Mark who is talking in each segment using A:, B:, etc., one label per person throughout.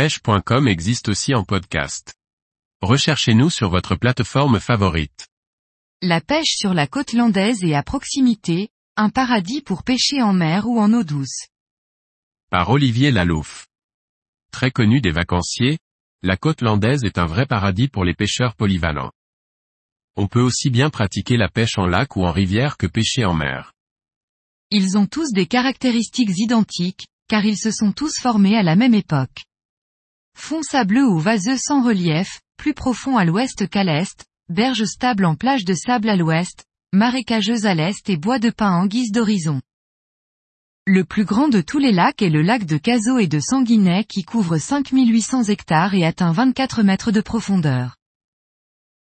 A: pêche.com existe aussi en podcast. Recherchez-nous sur votre plateforme favorite.
B: La pêche sur la côte landaise est à proximité, un paradis pour pêcher en mer ou en eau douce.
A: Par Olivier Lalouf. Très connu des vacanciers, la côte landaise est un vrai paradis pour les pêcheurs polyvalents. On peut aussi bien pratiquer la pêche en lac ou en rivière que pêcher en mer.
B: Ils ont tous des caractéristiques identiques, car ils se sont tous formés à la même époque. Fond sableux ou vaseux sans relief, plus profond à l'ouest qu'à l'est, berges stables en plage de sable à l'ouest, marécageuse à l'est et bois de pin en guise d'horizon. Le plus grand de tous les lacs est le lac de Cazaux et de Sanguinet qui couvre 5800 hectares et atteint 24 mètres de profondeur.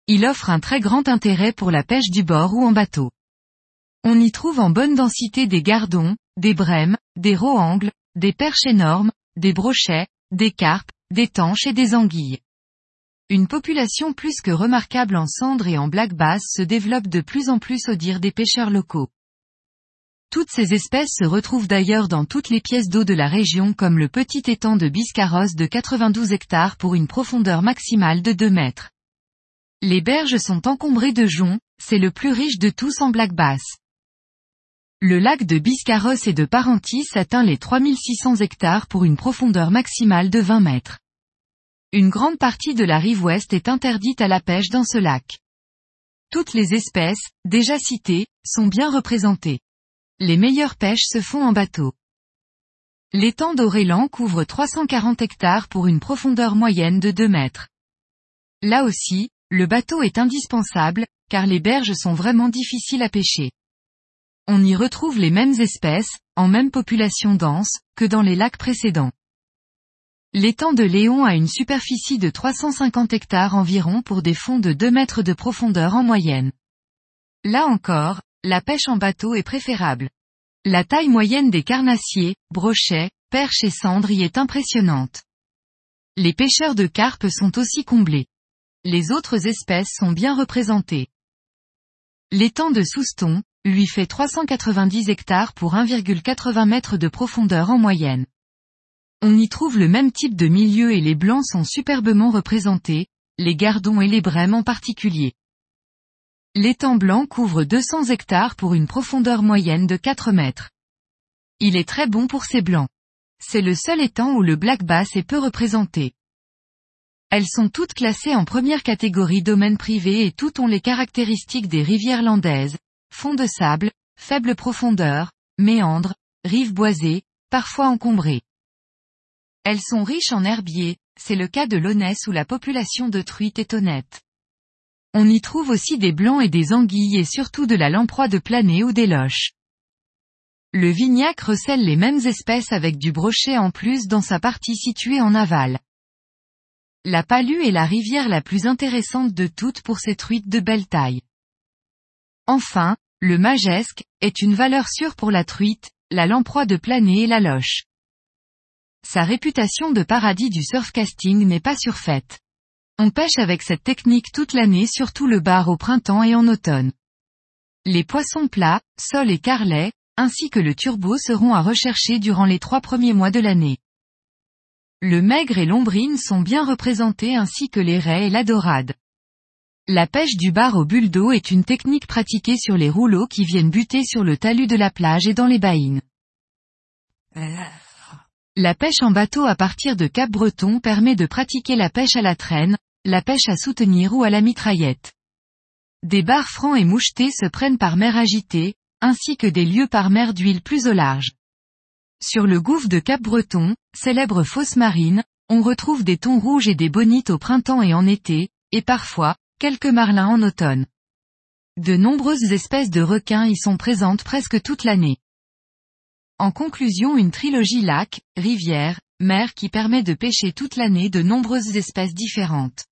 B: Il offre un très grand intérêt pour la pêche du bord ou en bateau. On y trouve en bonne densité des gardons, des brèmes, des roangles, des perches énormes, des brochets, des carpes, des tanches et des anguilles. Une population plus que remarquable en cendres et en black bass se développe de plus en plus au dire des pêcheurs locaux. Toutes ces espèces se retrouvent d'ailleurs dans toutes les pièces d'eau de la région comme le petit étang de Biscarrosse de 92 hectares pour une profondeur maximale de 2 mètres. Les berges sont encombrées de joncs, c'est le plus riche de tous en black bass. Le lac de Biscarrosse et de Parentis atteint les 3600 hectares pour une profondeur maximale de 20 mètres. Une grande partie de la rive ouest est interdite à la pêche dans ce lac. Toutes les espèces, déjà citées, sont bien représentées. Les meilleures pêches se font en bateau. L'étang d'Aurélan couvre 340 hectares pour une profondeur moyenne de 2 mètres. Là aussi, le bateau est indispensable, car les berges sont vraiment difficiles à pêcher. On y retrouve les mêmes espèces, en même population dense, que dans les lacs précédents. L'étang de Léon a une superficie de 350 hectares environ pour des fonds de 2 mètres de profondeur en moyenne. Là encore, la pêche en bateau est préférable. La taille moyenne des carnassiers, brochets, perches et cendres y est impressionnante. Les pêcheurs de carpes sont aussi comblés. Les autres espèces sont bien représentées. L'étang de Souston, lui fait 390 hectares pour 1,80 mètres de profondeur en moyenne. On y trouve le même type de milieu et les blancs sont superbement représentés, les gardons et les brèmes en particulier. L'étang blanc couvre 200 hectares pour une profondeur moyenne de 4 mètres. Il est très bon pour ses blancs. C'est le seul étang où le black bass est peu représenté. Elles sont toutes classées en première catégorie domaine privé et toutes ont les caractéristiques des rivières landaises, fond de sable, faible profondeur, méandres, rives boisées, parfois encombrées. Elles sont riches en herbiers, c'est le cas de l'Aunesse où la population de truites est honnête. On y trouve aussi des blancs et des anguilles et surtout de la lamproie de plané ou des loches. Le vignac recèle les mêmes espèces avec du brochet en plus dans sa partie située en aval. La Palue est la rivière la plus intéressante de toutes pour ses truites de belle taille. Enfin, le majesque, est une valeur sûre pour la truite, la lamproie de plané et la loche. Sa réputation de paradis du surfcasting n'est pas surfaite. On pêche avec cette technique toute l'année surtout le bar au printemps et en automne. Les poissons plats, sols et carlets, ainsi que le turbo seront à rechercher durant les trois premiers mois de l'année. Le maigre et l'ombrine sont bien représentés ainsi que les raies et la dorade. La pêche du bar au bulle d'eau est une technique pratiquée sur les rouleaux qui viennent buter sur le talus de la plage et dans les baïnes. La pêche en bateau à partir de Cap-Breton permet de pratiquer la pêche à la traîne, la pêche à soutenir ou à la mitraillette. Des bars francs et mouchetés se prennent par mer agitée, ainsi que des lieux par mer d'huile plus au large. Sur le gouffre de Cap-Breton, célèbre fosse marine, on retrouve des thons rouges et des bonites au printemps et en été, et parfois, quelques marlins en automne. De nombreuses espèces de requins y sont présentes presque toute l'année. En conclusion une trilogie lac, rivière, mer qui permet de pêcher toute l'année de nombreuses espèces différentes.